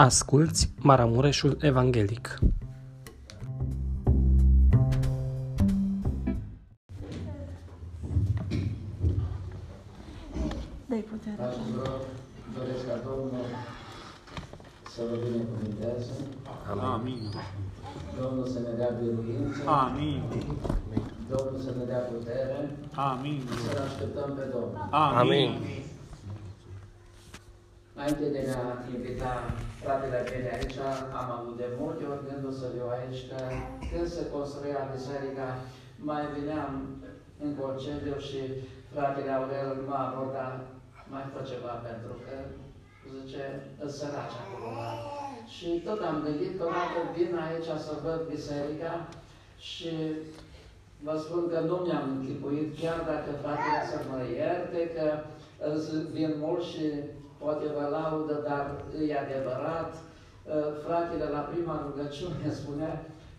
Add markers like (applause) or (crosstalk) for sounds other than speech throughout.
Asculți Maramureșul Evanghelic. Dai putere. Fraților, doresc ca Domnul să vă binecuvânteze, Amin. Domnul să ne dea biruință, Amin. Domnul să ne dea putere, Amin. să-L așteptăm pe Domnul. Amin. Înainte de a invita fratele mele aici, am avut de multe ori gândul să viu aici, că când se construia biserica, mai veneam în concediu și fratele Aurel m-a abordat, mai fă ceva pentru că, zice, îți săraci acolo. Și tot am gândit că odată vin aici să văd biserica și vă spun că nu mi-am închipuit, chiar dacă fratele să mă ierte, că îți vin mult și poate vă laudă, dar e adevărat. Uh, Fratele la prima rugăciune (laughs) spunea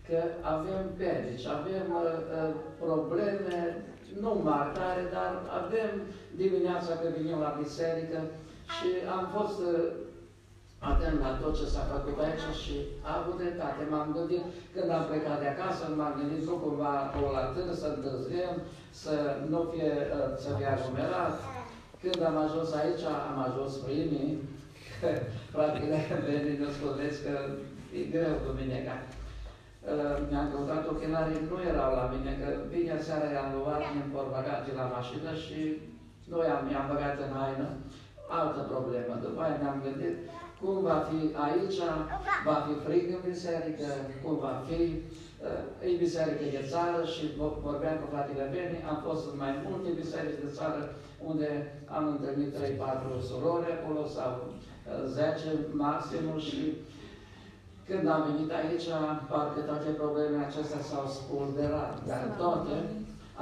că avem perici, avem uh, uh, probleme, nu mari tare, dar avem dimineața că venim la biserică și am fost uh, atent la tot ce s-a făcut aici și a avut dreptate. M-am gândit, când am plecat de acasă, m-am gândit nu cumva o la târg, să întârziem, să nu fie, uh, să fie aglomerat. Când am ajuns aici, am ajuns primii, fratele Beni ne spuneți că e greu duminica. Uh, Mi-am căutat ochelarii, nu erau la mine, că bine seara i-am luat în portbagajii la mașină și noi am, i-am băgat în haină. Altă problemă. După aia ne-am gândit cum va fi aici, va fi frig în biserică, cum va fi. Uh, E biserică de țară și vo- vorbeam cu fratele Beni, am fost în mai multe biserici de țară unde am întâlnit 3-4 surori acolo sau uh, 10 maximul și când am venit aici, parcă toate problemele acestea s-au spulberat, dar toate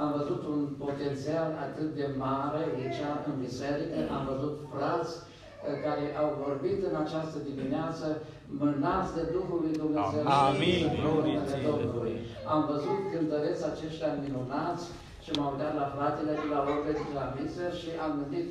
am văzut un potențial atât de mare aici în biserică, am văzut frați uh, care au vorbit în această dimineață, mânați de Duhul lui Dumnezeu. și Amin. de Glorie numele ție. Domnului. Am văzut cântăreți aceștia minunați și m-am uitat la fratele de la Orbe de la Miser și am gândit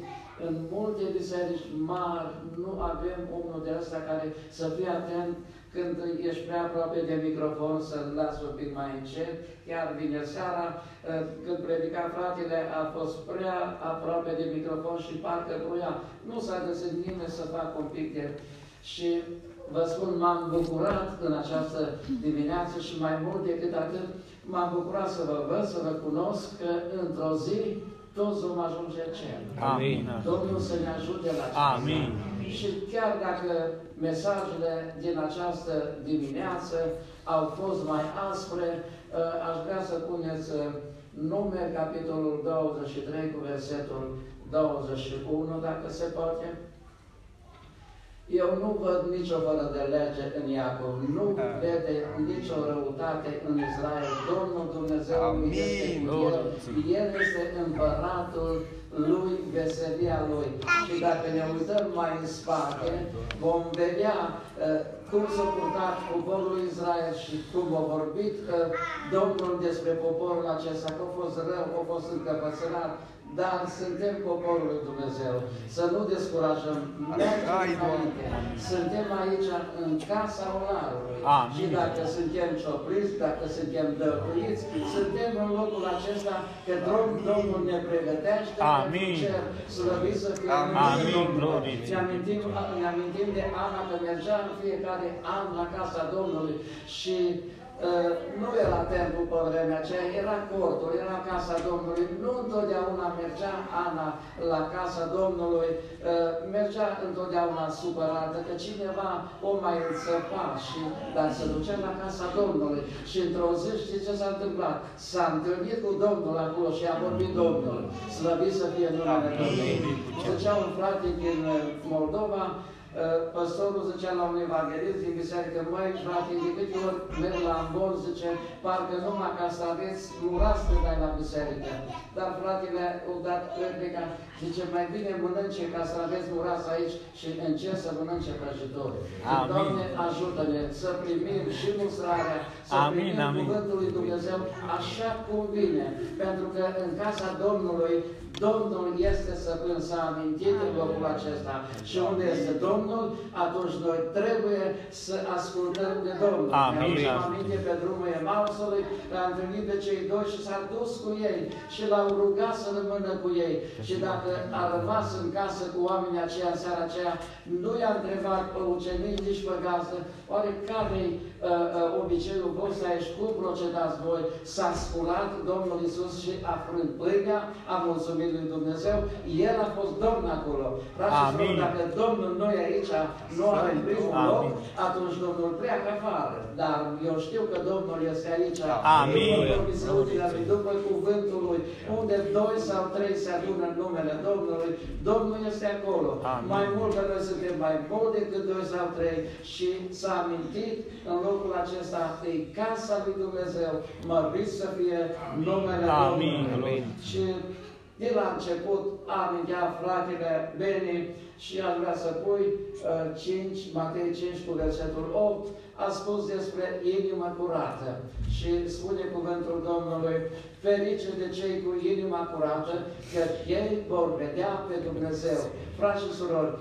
în multe biserici mari nu avem unul de ăsta care să fie atent când ești prea aproape de microfon să-l las un pic mai încet. Chiar vineri seara, eh, când predica fratele, a fost prea aproape de microfon și parcă voia. Nu s-a găsit nimeni să facă un pic de... Și vă spun, m-am bucurat în această dimineață și mai mult decât atât, m-am bucurat să vă văd, să vă cunosc, că într-o zi toți vom ajunge în cer. Amin. Domnul să ne ajute la aceasta. Amin. Și chiar dacă mesajele din această dimineață au fost mai aspre, ă, aș vrea să puneți ă, numeri, capitolul 23 cu versetul 21, dacă se poate. Eu nu văd nicio fără de lege în Iacov, nu vede nicio răutate în Israel. Domnul Dumnezeu este cu el. El este împăratul lui, veselia lui. Și dacă ne uităm mai în spate, vom vedea uh, cum s-a purtat poporul lui Israel și cum a vorbit uh, Domnul despre poporul acesta, că a fost rău, a fost încăpățânat, dar suntem poporul lui Dumnezeu. Să nu descurajăm. Mergem înainte. Suntem aici în casa olarului. Amin. Și dacă suntem ciopriți, dacă suntem dăruiți, suntem în locul acesta că Domnul, Domnul ne pregătește Amin. pentru cer. Slăvit să fie Amin. numele Amin. Domnului. Glorie ție. Ne amintim, ne amintim de Ana că mergea în fiecare an la casa Domnului și uh, nu era templu pe vremea aceea, era cortul, era casa Domnului. Nu întotdeauna mergea Ana la casa Domnului, uh, mergea întotdeauna supărată că cineva o mai înțăpa și dar se ducea la casa Domnului. Și într-o zi știți ce s-a întâmplat? S-a întâlnit cu Domnul acolo și a vorbit Domnul. Slăvit să fie numele Domnului. Zicea un frate din uh, Moldova, Uh, Păstorul zicea la un evanghelist din biserică, măi, frate, de câte ori merg la ambon, zice, parcă numai ca să aveți murați să dai la biserică. Dar fratele o dat replica, zice, mai bine mănânce ca să aveți murați aici și încerc să mănânce prăjitori. Amin. Doamne, ajută-ne să primim și mustrarea, să Amin, primim amin. cuvântul lui Dumnezeu așa cum vine. Pentru că în casa Domnului Domnul este stăpân, s-a amintit în locul acesta. Și unde este Domnul, atunci noi trebuie să ascultăm de Domnul. Amin. Ne aminte pe drumul Emausului, l-a întâlnit pe cei doi și s-a dus cu ei și l-au rugat să rămână cu ei. Și dacă a rămas în casă cu oamenii aceia în seara aceea, nu i-a întrebat pe ucenici, nici pe gazdă, oare care-i uh, uh, obiceiul vostru aici, cum procedați voi? S-a sculat Domnul Isus și a frânt pâinea, a mulțumit lui Dumnezeu, El a fost Domn acolo. Frați și Amin. surori, dacă Domnul nu e aici, nu are în primul Amin. loc, atunci Domnul pleacă afară. Dar eu știu că Domnul este aici. Amin. După promisiunile lui, după cuvântul lui, unde doi sau trei se adună în numele Domnului, Domnul este acolo. Amin. Mai mult că noi suntem mai mulți decât doi sau trei și s-a amintit în locul acesta, e casa lui Dumnezeu, mărit să fie numele Amin. Domnului. Amin. Și de la început amintea fratele Beni și aș vrea să pui uh, 5, Matei 5 cu versetul 8, a spus despre inima curată și spune cuvântul Domnului, ferice de cei cu inima curată, că ei vor vedea pe Dumnezeu. Frați și surori,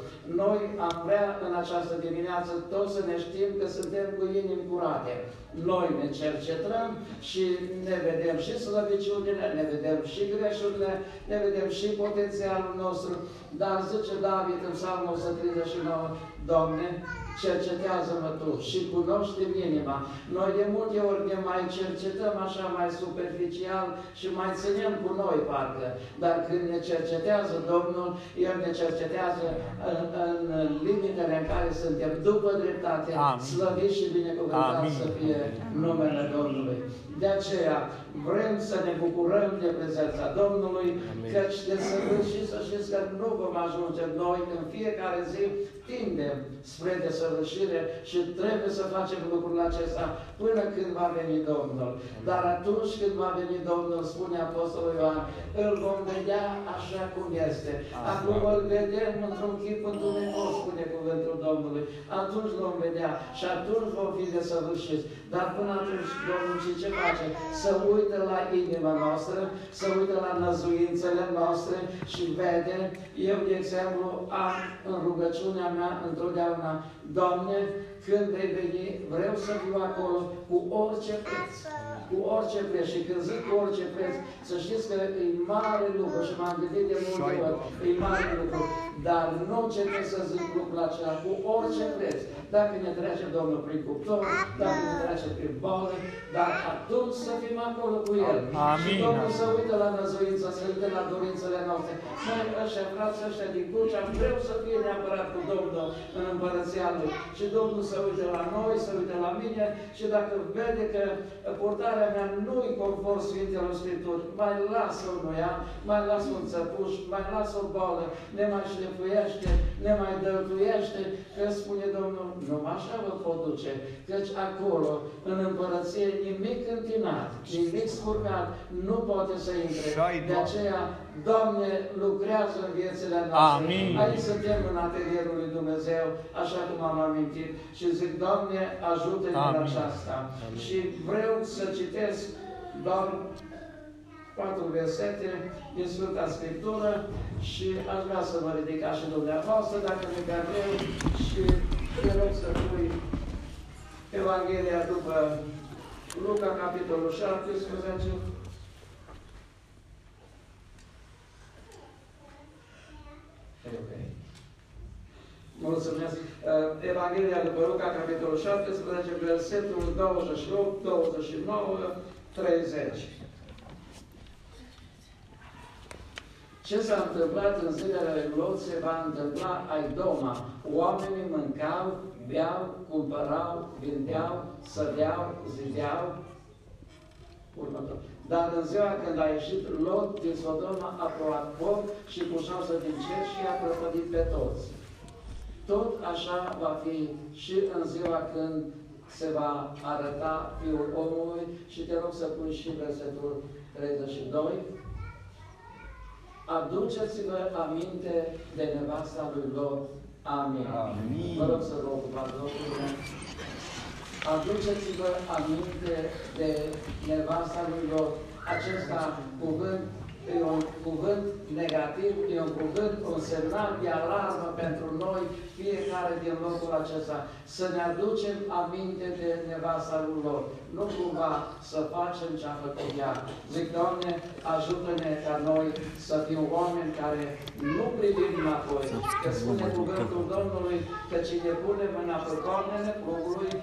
noi am vrea în această dimineață toți să ne știm că suntem cu inimi curate. Noi ne cercetăm și ne vedem și slăbiciunile, ne vedem și greșurile, ne vedem și potențialul nostru, dar zice David în Psalmul 139, Doamne, cercetează-mă Tu și cunoaște inima. Noi de multe ori ne mai cercetăm așa mai superficial și mai ținem cu noi parcă, dar când ne cercetează Domnul, El ne cercetează în, în limitele în care suntem după dreptate, Amin. slăvit și binecuvântat Amin. să fie numele Domnului. De aceea vrem să ne bucurăm de prezența Domnului, căci de săvârșit să știți că nu vom ajunge noi în fiecare zi, tindem spre desăvârșire și trebuie să facem lucrul acesta până când va veni Domnul. Dar atunci când va veni Domnul, spune Apostolul Ioan, îl vom vedea așa cum este. Acum îl vedem într-un chip întunecos, spune cuvântul Domnului. Atunci vom vedea și atunci vom fi desăvârșiți. Dar până atunci Domnul și ce face? Să uită la inima noastră, să uită la năzuințele noastre și vede, eu, de exemplu, am în rugăciunea mea întotdeauna, Doamne, când vei veni, vreau să fiu acolo cu orice preț. Cu orice preț. Și când zic cu orice preț, să știți că e mare lucru și m-am gândit de multe ori, e mare lucru. Dar nu încetez să zic lucrul acela cu orice preț. Dacă ne trece Domnul prin cuptor, dacă ne trece prin boală, dar atunci să fim acolo cu El. Amin. Și Domnul să uită la năzuință, să uită la dorințele noastre. Noi ăștia, frați ăștia din Curcea, vreau să fie neapărat cu Domnul în împărăția Lui. Și Domnul să uite la noi, să uite la mine și dacă vede că purtarea mea nu-i conform Sfintelor Scripturi, mai lasă unul ea, mai lasă un țăpuș, mai lasă o boală, ne mai șlefuiește, ne mai dăltuiește, că spune Domnul, nu așa vă pot duce, căci acolo, în împărăție, nimic întinat, nimic scurcat, nu poate să intre. De aceea, Doamne, lucrează în viețile noastre. Amin. Aici suntem în atelierul lui Dumnezeu, așa cum am amintit, și zic, Doamne, ajută-ne în Amin. aceasta. Și vreau să citesc doar patru versete din Sfânta Scriptură și aș vrea să vă ridicați și dumneavoastră, dacă mi e greu, și te rog să pui Evanghelia după Luca, capitolul 17, Ok. Mulțumesc. Uh, Evanghelia după Luca, capitolul 17, versetul 28, 29, 30. Ce s-a întâmplat în zilele lui Lot se va întâmpla ai doma. Oamenii mâncau, beau, cumpărau, vindeau, sădeau, zideau. Următor. Dar în ziua când a ieșit Lot din Sodoma, a plouat foc și cu șansă din cer și i-a prăpădit pe toți. Tot așa va fi și în ziua când se va arăta Fiul omului și te rog să pui și versetul 32. Aduceți-vă aminte de nevasta lui Lot. Amin. Amin. Vă rog să vă ocupați locurile. Aduceți-vă aminte de nevasta lui Lot. Acesta cuvânt e un cuvânt negativ, e un cuvânt, un semnal de alarmă pentru noi, fiecare din locul acesta. Să ne aducem aminte de nevasta lor. Nu cumva să facem ce a făcut ea. Zic, Doamne, ajută-ne ca noi să fim oameni care nu privim înapoi. Că spune cuvântul Domnului că cine pune mâna pe cornele plugului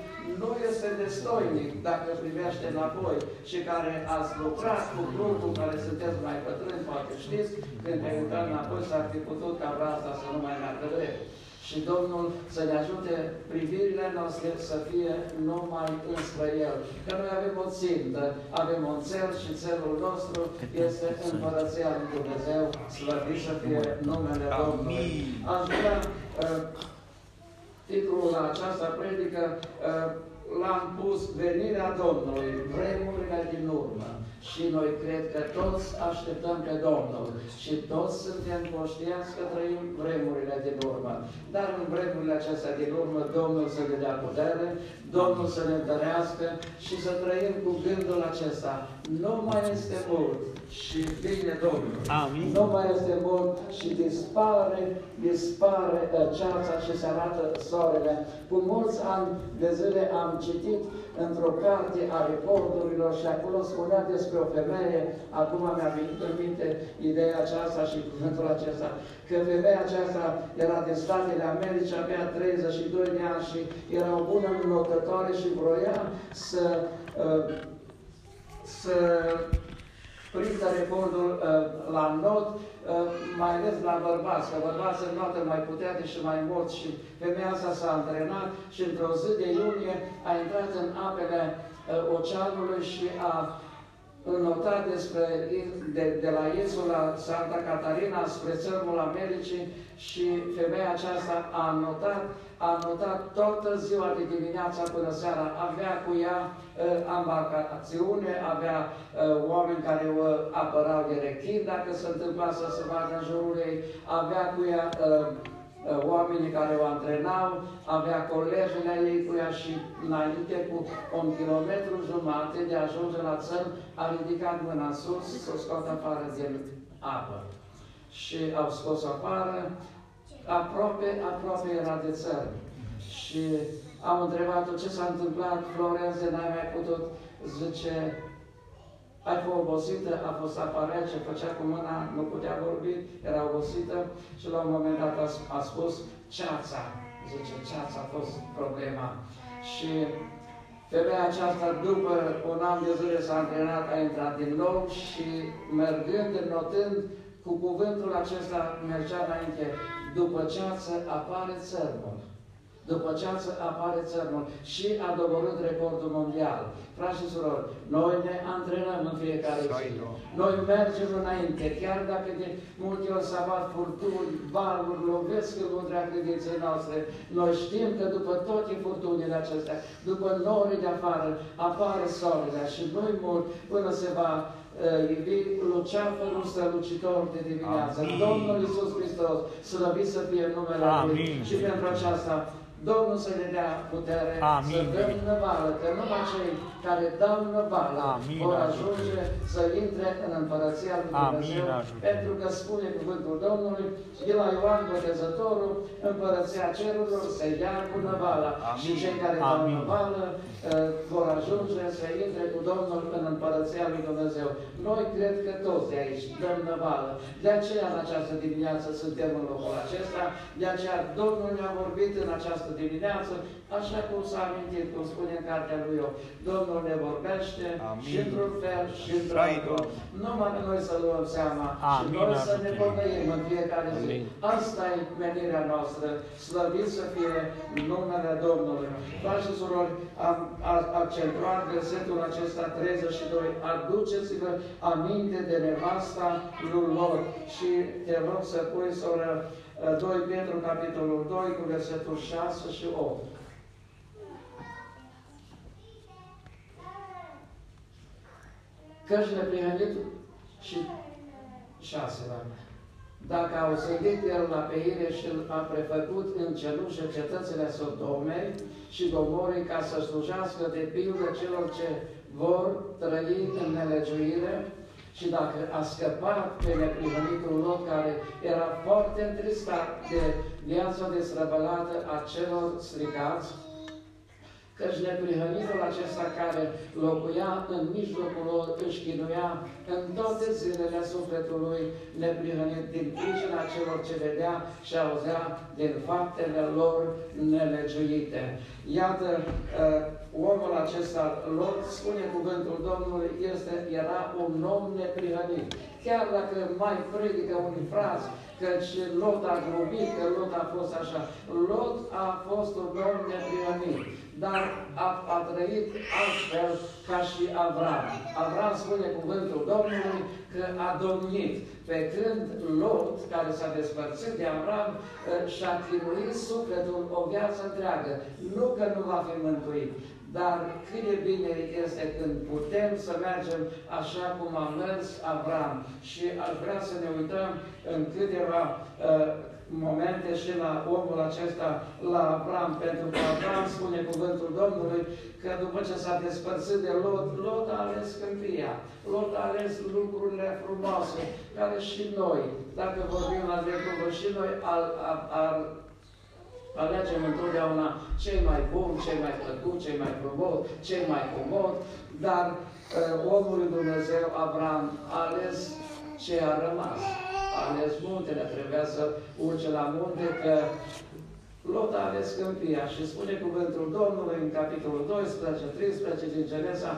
nu este destoinic dacă privește înapoi și care ați lucrat cu plugul care sunteți mai bătrâni, poate știți, când te uitat înapoi s-ar fi putut ca asta să nu mai meargă drept. Și Domnul să ne ajute privirile noastre să fie numai înspre El. Că noi avem o țintă, avem un cel și celul nostru este Împărăția Lui Dumnezeu, slăvit să fie numele Domnului. Aș vrea uh, titlul la această predică uh, l-am pus Venirea Domnului, vremurile din urmă. Și noi cred că toți așteptăm pe Domnul și toți suntem conștienți că trăim vremurile din urmă. Dar în vremurile acestea din urmă, Domnul să ne dea putere, Domnul să ne dărească și să trăim cu gândul acesta. Nu mai este mult și vine Domnul. Amin. Nu mai este mult și dispare, dispare ceața și se arată soarele. Cu mulți ani de zile am citit într-o carte a reporturilor și acolo spunea despre o femeie, acum mi-a venit în minte ideea aceasta și cuvântul acesta, că femeia aceasta era din Statele Americi, avea 32 de ani și era o bună notătoare și vroia să, uh, să prindă recordul uh, la not, uh, mai ales la bărbați, că bărbații notă mai puternici și mai mulți și femeia asta s-a antrenat și într-o zi de iunie a intrat în apele uh, oceanului și a notat despre, de, de la insula Santa Catarina spre țărmul Americii și femeia aceasta a notat a notat toată ziua de dimineața până seara. Avea cu ea uh, embarcațiune, avea uh, oameni care o apărau de rechin dacă se întâmpla să se vadă în jurul ei, avea cu ea uh, oamenii care o antrenau, avea colegii ei cu ea și înainte cu un kilometru jumate de a ajunge la țăr, a ridicat mâna sus să o scoată afară din apă. Și au scos afară, aproape, aproape era de țară. Și am întrebat-o ce s-a întâmplat, Florențe, n-ai mai putut, zice, ai fost obosită, a fost aparea ce făcea cu mâna, nu putea vorbi, era obosită și la un moment dat a, a spus ceața. Zice, ceața a fost problema. Și femeia aceasta, după un an de zile s-a antrenat, a intrat din nou și mergând, notând, cu cuvântul acesta mergea înainte, după ceață apare țărmul. După ceață apare țărmul și a doborât recordul mondial. Frați și surori, noi ne antrenăm în fiecare zi. Noi mergem înainte, chiar dacă de multe ori s-a bat furtuni, valuri, lovesc în mândrea credinței noastre. Noi știm că după toate furtunile acestea, după norii de afară, apare soarele și nu-i mult până se va uh, iubi luceafărul strălucitor de dimineață. Amin. Domnul Iisus Hristos, slăvit să fie numele Lui. Și pentru aceasta Domnul să ne dea putere Amin. să dăm năvală, că numai cei care dau năvală Amin. vor ajunge să intre în Împărăția Lui Dumnezeu, Amin. pentru că spune cuvântul Domnului de la Ioan Botezătorul, Împărăția Cerurilor se ia cu năvala și cei care Amin. dau năvală uh, vor ajunge să intre cu Domnul în Împărăția Lui Dumnezeu. Noi cred că toți de aici dăm năvală. De aceea în această dimineață suntem în locul acesta, de aceea Domnul ne-a vorbit în această dimineață, așa cum s-a amintit, cum spune în cartea lui Iov. Domnul ne vorbește Amin. și într-un fel și într-altul. Numai noi să luăm seama Amin. și noi să ne pocăim în fiecare zi. Amin. Asta e menirea noastră. Slăvit să fie numele Domnului. Frați și surori, am accentuat versetul acesta 32. Aduceți-vă aminte de nevasta lui lor și te rog să pui, soră, 2 Petru, capitolul 2, cu versetul 6 și 8. Căci neprihănit și 6 la dacă au sădit el la peire și a prefăcut în cenușă cetățile Sodomei și Gomorii ca să slujească de pildă celor ce vor trăi în nelegiuire, Și dacă a scăpat pe neprihănitul Lot, care era foarte întristat de viața desrăbălată a celor stricați, căci neprihănitul acesta care locuia în mijlocul lor își chinuia în toate zilele sufletului neprihănit din pricina celor ce vedea și auzea din faptele lor nelegiuite. Iată, uh, omul acesta, Lot, spune cuvântul Domnului, este, era un om neprihănit. Chiar dacă mai predică un fraz, căci Lot a grubit, că Lot a fost așa. Lot a fost un om neprihănit dar a, a trăit altfel ca și Avram. Avram spune cuvântul Domnului că a domnit, pe când Lot, care s-a despărțit de Avram, ă, și-a chinuit sufletul o viață întreagă. Nu că nu va fi mântuit, dar cât de bine este când putem să mergem așa cum a mers Avram. Și aș vrea să ne uităm în câteva uh, momente și la omul acesta, la Avram, pentru că Avram spune cuvântul Domnului că după ce s-a despărțit de Lot, Lot a ales câmpia, Lot a ales lucrurile frumoase, care și noi, dacă vorbim la dreptul și noi al, al, al alegem întotdeauna cei mai buni, cei mai plăcut, cei mai frumos, cei mai comod, dar uh, omul lui Dumnezeu, Avram, a ales ce a rămas. A ales muntele, trebuia să urce la munte, că Lot a ales câmpia și spune cuvântul Domnului în capitolul 12, 13 din Genesa,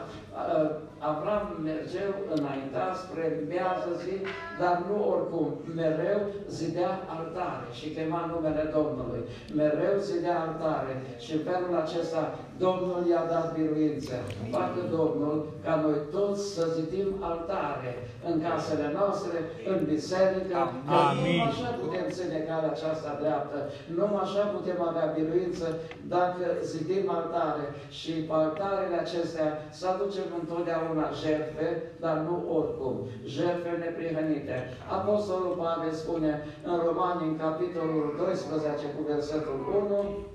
Avram mergeu înainta spre miază zi, dar nu oricum, mereu zidea altare și chema numele Domnului. Mereu zidea altare și în felul acesta Domnul i-a dat biruință. Facă Domnul ca noi toți să zidim altare în casele noastre, în biserică. Amin. Nu așa putem ține calea aceasta dreaptă. Nu așa putem avea biruință dacă zidim altare. Și pe altarele acestea să aducem întotdeauna jertfe, dar nu oricum. Jertfe neprihănite. Apostolul Pavel spune în Romani, în capitolul 12, cu versetul 1,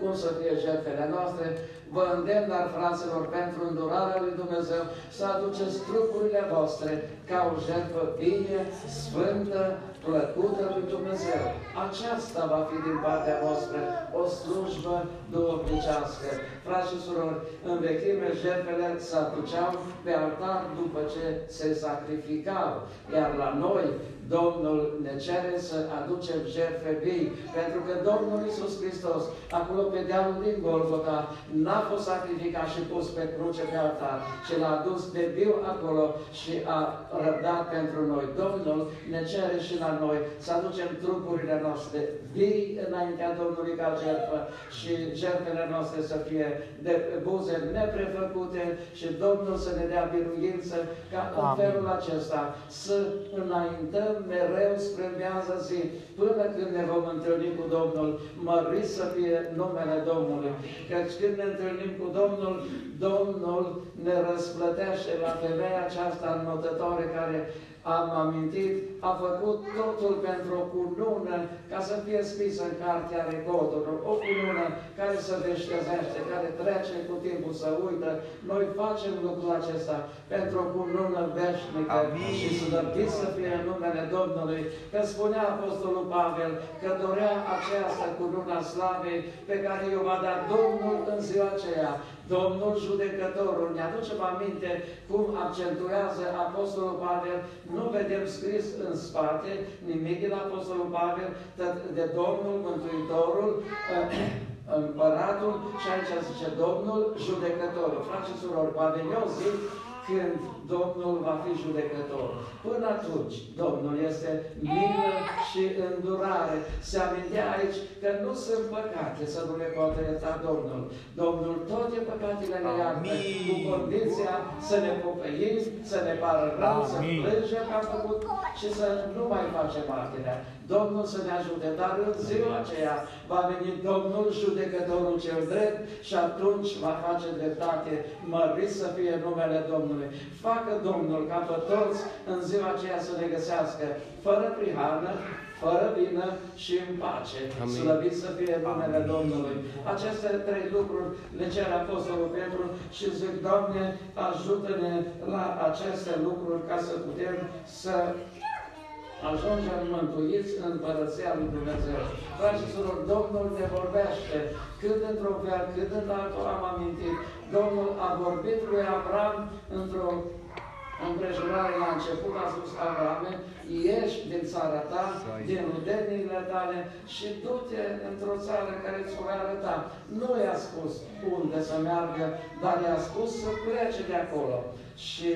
cum să fie jertfele noastre, vă îndemn, dar fraților, pentru îndurarea lui Dumnezeu, să aduceți trupurile voastre ca o jertfă vie, sfântă, plăcută lui Dumnezeu. Aceasta va fi din partea voastră o slujbă duhovnicească. Frați și surori, în vechime jertfele se aduceau pe altar după ce se sacrificau, iar la noi Domnul ne cere să aducem jertfe vii, pentru că Domnul Iisus Hristos, acolo pe dealul din Golgota, n-a fost sacrificat și pus pe cruce pe altar, ci l-a adus de viu acolo și a răbdat pentru noi. Domnul ne cere și la noi să aducem trupurile noastre vii înaintea Domnului ca jertfă și jertfele noastre să fie de buze neprefăcute și Domnul să ne dea biruință ca în felul acesta să înaintăm mereu spre viața zi, până când ne vom întâlni cu Domnul, mărit să fie numele Domnului. Căci când ne întâlnim cu Domnul, Domnul ne răsplătește la femeia aceasta înotătoare care am amintit, a făcut totul pentru o cunună ca să fie scrisă în cartea recordurilor. O cunună care se deștezește, care trece cu timpul, să uită. Noi facem lucrul acesta pentru o cunună veșnică Amin. și slăbit să fie în numele Domnului. Că spunea Apostolul Pavel că dorea această cununa slavei pe care i-o va da Domnul în ziua aceea. Domnul judecătorul. Ne aducem aminte cum accentuează Apostolul Pavel. Nu vedem scris în spate nimic din Apostolul Pavel de Domnul Mântuitorul, (clears throat) împăratul și aici zice Domnul judecătorul. Frați și surori, va veni o zi când Domnul va fi judecător. Până atunci, Domnul este milă și îndurare. Se amintea aici că nu sunt păcate să nu le poate ierta Domnul. Domnul toate păcatele le iartă cu condiția să ne pocăim, să ne pară rău, Amin. să plângem că am făcut și să nu mai facem martirea. Domnul să ne ajute, dar în ziua aceea va veni Domnul judecătorul cel drept și atunci va face dreptate, mărit să fie numele Domnului. Facă Domnul ca pe toți în ziua aceea să ne găsească fără prihană, fără vină și în pace. Amin. Slăvit să fie numele Domnului. Aceste trei lucruri le cer Apostolul Petru și zic, Doamne, ajută-ne la aceste lucruri ca să putem să ajungem mântuiți în Împărăția Lui Dumnezeu. Dragi și surori, Domnul ne vorbește cât într-o fel, cât în altul am amintit. Domnul a vorbit lui Abraham într-o împrejurare la început, a spus Abraham, ieși din țara ta, din rudenile tale și du-te într-o țară care ți-o va arăta. Nu i-a spus unde să meargă, dar i-a spus să plece de acolo. Și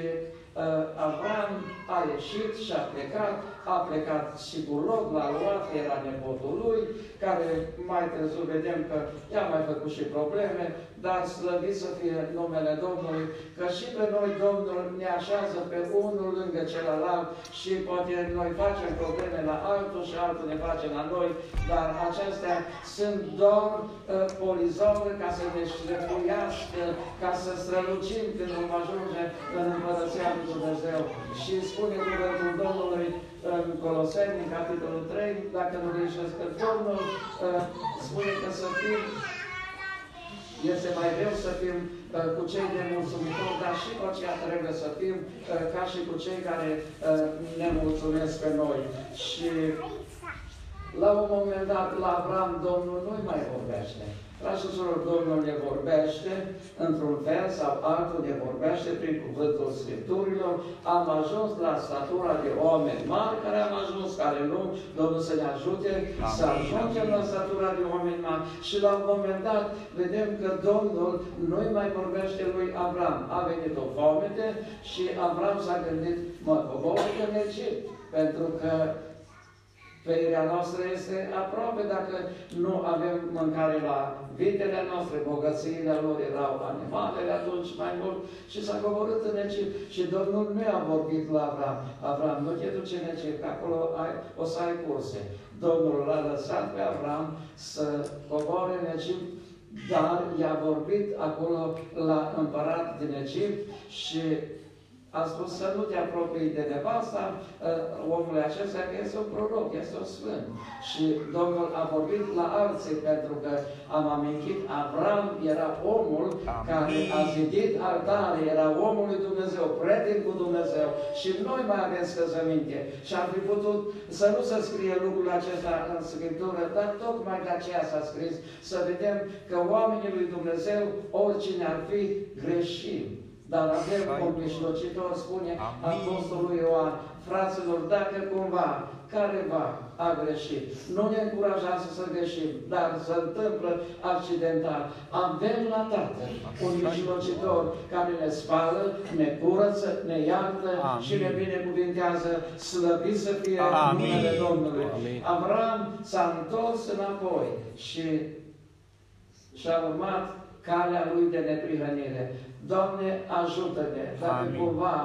uh, Avram a ieșit și a plecat, a plecat și cu Lot la luat, era nepotul lui, care mai târziu vedem că i-a mai făcut și probleme, dar slăvit să fie numele Domnului, că și pe noi Domnul ne așează pe unul lângă celălalt și poate noi facem probleme la altul și altul ne face la noi, dar acestea sunt doar uh, polizoure ca să ne șlefuiască, ca să strălucim când vom ajunge în Împărăția Lui Dumnezeu. Și spune cuvântul Domnului în Coloseni, în capitolul 3, dacă nu greșesc, că Domnul uh, spune că să fim este mai greu să fim uh, cu cei de mulțumitori, dar și cu aceea trebuie să fim uh, ca și cu cei care uh, ne mulțumesc pe noi. Și la un moment dat, la Avram, Domnul nu mai vorbește. Dragi și surori, Domnul ne vorbește într-un fel sau altul, ne vorbește prin cuvântul Scripturilor. Am ajuns la statura de oameni mari care am ajuns, care nu, Domnul să ne ajute Amin. să ajungem la statura de oameni mari. Și la un moment dat vedem că Domnul nu mai vorbește lui Avram. A venit o foamete și Avram s-a gândit, mă cobor în Egipt, pentru că Trăirea noastră este aproape dacă nu avem mâncare la vitele noastre, bogățiile lor erau animalele atunci mai mult și s-a coborât în Egipt. Și Domnul nu a vorbit la Avram. Avram, nu te duce în Egipt, că acolo ai, o să ai curse. Domnul l-a lăsat pe Avram să coboare în Egipt, dar i-a vorbit acolo la împărat din Egipt și a spus să nu te apropii de nevasta uh, omului acesta, că este un proroc, este un sfânt. Și Domnul a vorbit la alții, pentru că am amintit, Avram era omul Amin. care a zidit altare, era omul lui Dumnezeu, prieten cu Dumnezeu. Și noi mai avem scăzăminte. Și am fi putut să nu se scrie lucrul acesta în Scriptură, dar tocmai de aceea s-a scris, să vedem că oamenii lui Dumnezeu, oricine ar fi, greșim. Dar avem un mijlocitor, spune Amin. Apostolul Ioan, fraților, dacă cumva careva a greșit, nu ne încurajează să greșim, dar se întâmplă accidental. Avem la Tatăl un mijlocitor care ne spală, ne curăță, ne iartă Amin. și ne binecuvintează, slăvit să fie Amin. numele Domnului. Amin. Avram s-a întors înapoi și și-a urmat calea lui de neprihănire. Doamne, ajută-ne, dacă Amin. cumva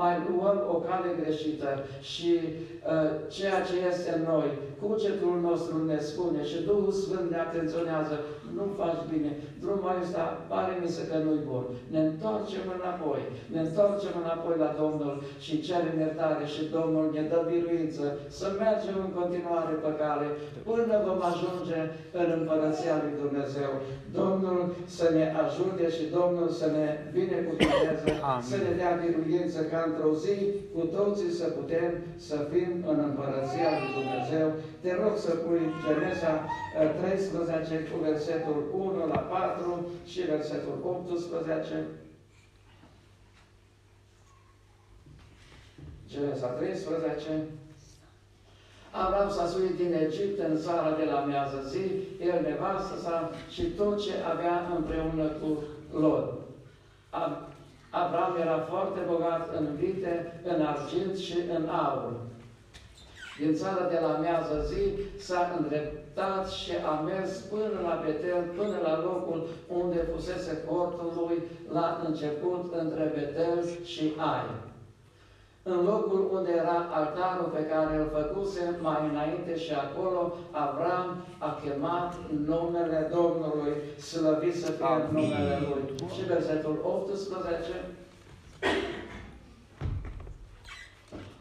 mai luăm o cale greșită și uh, ceea ce este în noi, cugetul nostru ne spune și Duhul Sfânt ne atenționează, nu faci bine, drumul ăsta pare mi se că nu-i bun. Ne întoarcem înapoi, ne întoarcem înapoi la Domnul și cerem iertare și Domnul ne dă biruință să mergem în continuare pe cale până vom ajunge în Împărăția Lui Dumnezeu. Domnul să ne ajute și Domnul să ne binecuvânteze, (laughs) să ne dea biruință ca într-o zi cu toții să putem să fim în Împărăția Lui Dumnezeu. Te rog să pui Genesa 13 eh, cu versetul 1 la 4 și versetul 18. Genesa 13. Avram s-a suit din Egipt în țara de la miază zi, el nevastă sa și tot ce avea împreună cu lor. Avram era foarte bogat în vite, în argint și în aur. Din țara de la miază zi s-a îndreptat și a mers până la Betel, până la locul unde fusese cortul lui la început între Betel și Ai. În locul unde era altarul pe care îl făcuse mai înainte și acolo, Avram a chemat numele Domnului, slăvit să fie numele Lui. Și versetul 18,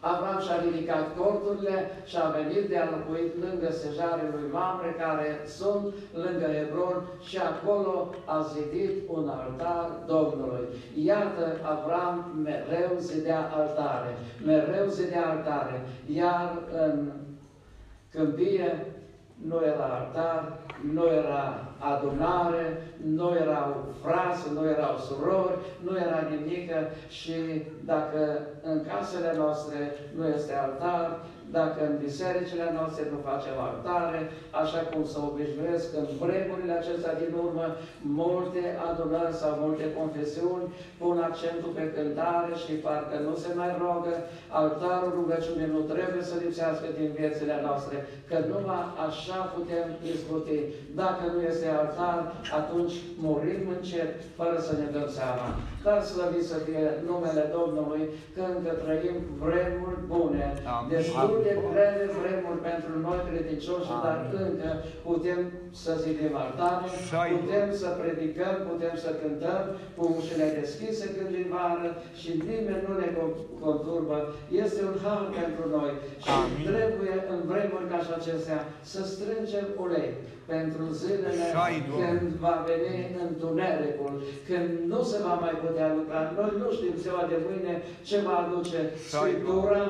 Avram și-a ridicat corturile și a venit de a locuit lângă sejarele lui Mamre, care sunt lângă Hebron și acolo a zidit un altar Domnului. Iată, Avram mereu zidea altare, mereu zidea altare, iar în câmpie nu era altar, nu era adunare, nu erau frați, nu erau surori, nu era nimic și dacă în casele noastre nu este altar, dacă în bisericile noastre nu facem altare, așa cum se obișnuiesc în vremurile acestea din urmă, multe adunări sau multe confesiuni pun accentul pe cântare și parcă nu se mai rogă, altarul rugăciunii nu trebuie să lipsească din viețile noastre, că numai așa putem izbuti. Dacă nu este altar, atunci murim încet, fără să ne dăm seama. Dar slăvit să fie numele Domnului, că încă trăim vremuri bune, destul de grele vremuri pentru noi credincioși, dar încă putem să zidem altare, putem să predicăm, putem să cântăm cu ușile deschise când din vară și nimeni nu ne conturbă. Este un har pentru noi și Amin. trebuie în vremuri ca și acestea să strângem ulei pentru zilele când va veni întunericul, când nu se va mai putea lucra. Noi nu știm ziua de mâine ce va aduce Scriptura,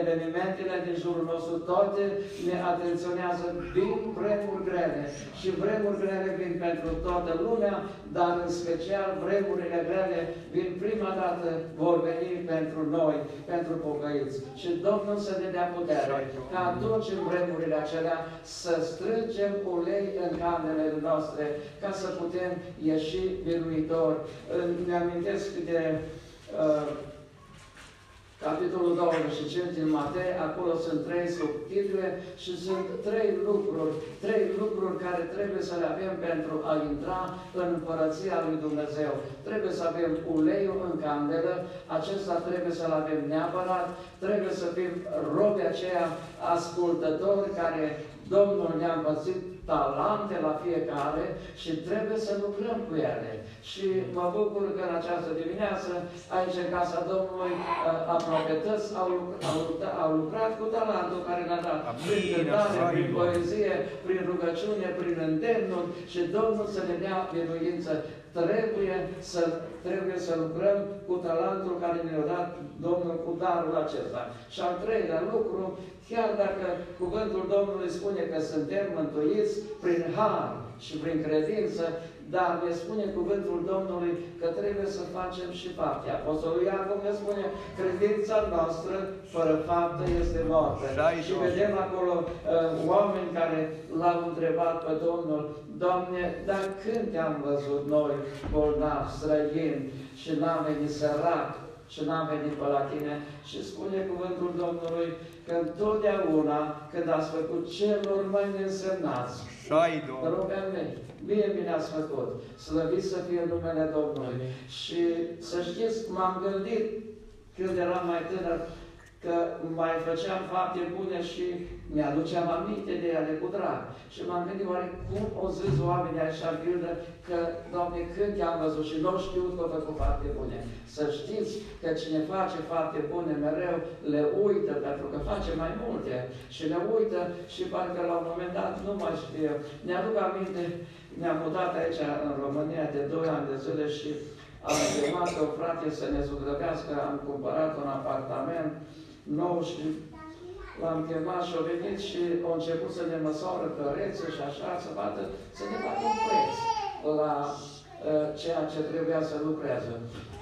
evenimentele din jurul nostru, toate ne atenționează. Vin vremuri grele și vremuri grele vin pentru toată lumea, dar în special vremurile grele vin prima dată, vor veni pentru noi, pentru pocăiți. Și Domnul să ne dea putere, ca atunci în vremurile acelea să strângem ulei în camerele noastre, ca să putem ieși biruitori. Ne amintesc de uh, capitolul 25 din Matei, acolo sunt trei subtitle și sunt trei lucruri, trei lucruri care trebuie să le avem pentru a intra în Împărăția lui Dumnezeu. Trebuie să avem uleiul în candelă, acesta trebuie să-l avem neapărat, trebuie să fim robi aceia ascultători care Domnul ne-a împărțit talante la fiecare și trebuie să lucrăm cu ele. Și mă bucur că în această dimineață, aici în Casa Domnului, aproape toți au, au, au lucrat cu talentul care ne-a dat. Prin cântare, prin poezie, prin rugăciune, prin îndemnul și Domnul să ne dea biruință. Trebuie să, trebuie să lucrăm cu talentul care ne-a dat Domnul cu darul acesta. Și al treilea lucru, chiar dacă cuvântul Domnului spune că suntem mântuiți prin har și prin credință, dar ne spune cuvântul Domnului că trebuie să facem și fapte. Apostolul Iacov ne spune, credința noastră fără faptă este moartă. Și vedem acolo uh, oameni care l-au întrebat pe Domnul, Doamne, dar când te-am văzut noi bolnav, străin și n-am venit sărac și n-am venit pe la tine? Și spune cuvântul Domnului că întotdeauna când ați făcut celor mai neînsemnați, rugăm mei, bine, bine ați făcut, slăvit să fie numele Domnului. Amin. Și să știți, m-am gândit când eram mai tânăr, că mai făceam fapte bune și mi-aduceam aminte de ele cu drag. Și m-am gândit, oare cum o zis oamenii așa în pildă că, Doamne, când i-am văzut și nu știu că au făcut fapte bune. Să știți că cine face fapte bune mereu le uită, pentru că face mai multe. Și le uită și parcă la un moment dat nu mai știe. Ne-aduc aminte, ne-am mutat aici în România de 2 ani de zile și am chemat o frate să ne zugrăvească, am cumpărat un apartament nou și l-am chemat și a venit și a început să ne măsoară cărețe și așa, să vadă, să ne facă un preț la uh, ceea ce trebuia să lucreze.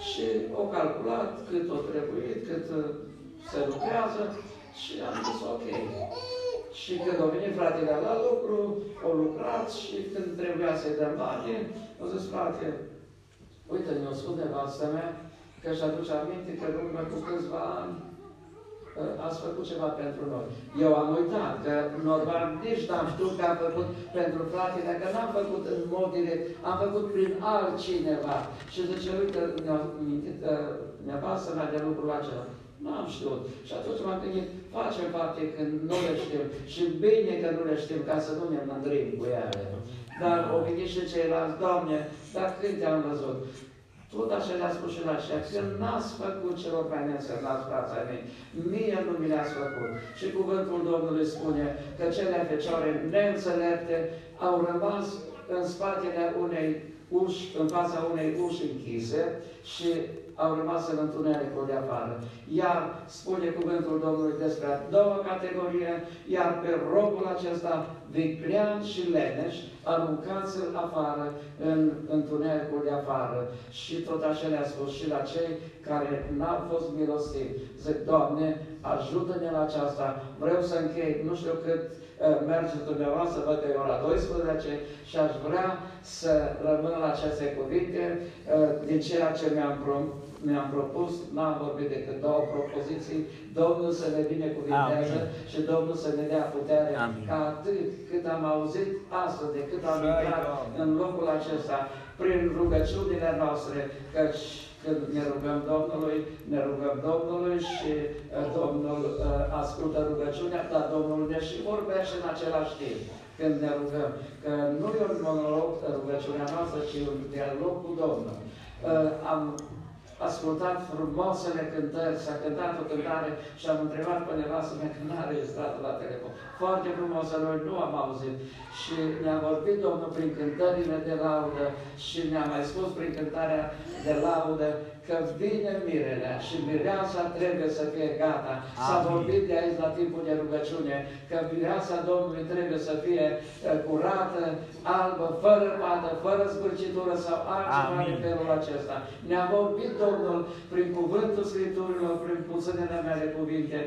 Și au calculat cât o trebuit, cât uh, se lucrează și am zis ok. Și când a venit fratele la lucru, au lucrat și când trebuia să-i dăm bani, au zis, frate, uite, ne-a spus nevastă mea că își aduce aminte că în urmă cu câțiva ani ați făcut ceva pentru noi. Eu am uitat că normal nici n-am știut că am făcut pentru fratele, că n-am făcut în mod direct, am făcut prin altcineva. Și zice, uite, ne-a mintit nevastă mea de lucrul acela. Nu am știut. Și atunci m-am gândit, facem fapte când nu le știm. Și bine că nu le știm, ca să nu ne mândrim cu ele. Dar o venit și ceilalți, Doamne, dar când te-am văzut? Tot așa le-a spus și la aceea, că n-ați făcut celor mai neînsemnați frații mei, mie nu mi le-ați făcut. Și cuvântul Domnului spune că cele fecioare neînțelepte au rămas în spatele unei uși, în fața unei uși închise și au rămas în întunericul de afară. Iar spune cuvântul Domnului despre a doua categorie, iar pe robul acesta viclean și leneș, aruncați-l afară în întunericul de afară. Și tot așa le-a spus și la cei care n-au fost milostivi. Zic, Doamne, ajută-ne la aceasta. Vreau să închei, nu știu cât uh, mergeți dumneavoastră, văd că e ora 12 și aș vrea să rămân la aceste cuvinte uh, din ceea ce mi-am mi-am propus, n-am vorbit decât două propoziții, Domnul să ne binecuvinteze și Domnul să ne dea putere Amin. ca atât cât am auzit astăzi, de cât am intrat în locul acesta, prin rugăciunile noastre, căci când ne rugăm Domnului, ne rugăm Domnului și uh, Domnul uh, ascultă rugăciunea, dar Domnul ne și vorbește în același timp când ne rugăm. Că nu e un monolog rugăciunea noastră, ci un dialog cu Domnul. Uh, am ascultat frumoasele cântări, s-a cântat o cântare și am întrebat pe nevastă mea că n-a registrat la telefon. Foarte frumoasă, noi nu am auzit. Și ne-a vorbit Domnul prin cântările de laudă și ne-a mai spus prin cântarea de laudă că vine mirele și mireasa trebuie să fie gata. S-a vorbit de aici la timpul de rugăciune că mireasa Domnului trebuie să fie uh, curată, albă, fără pată, fără zbârcitură sau altceva Amin. de felul acesta. Ne-a vorbit Domnul prin cuvântul Scripturilor, prin puținele mele cuvinte,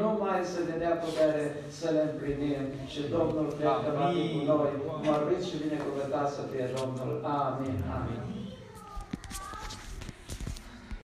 numai să ne dea putere să le împlinim. Și Domnul cred că va fi cu noi. Mărit și binecuvântat să fie Domnul. Amin. Amin.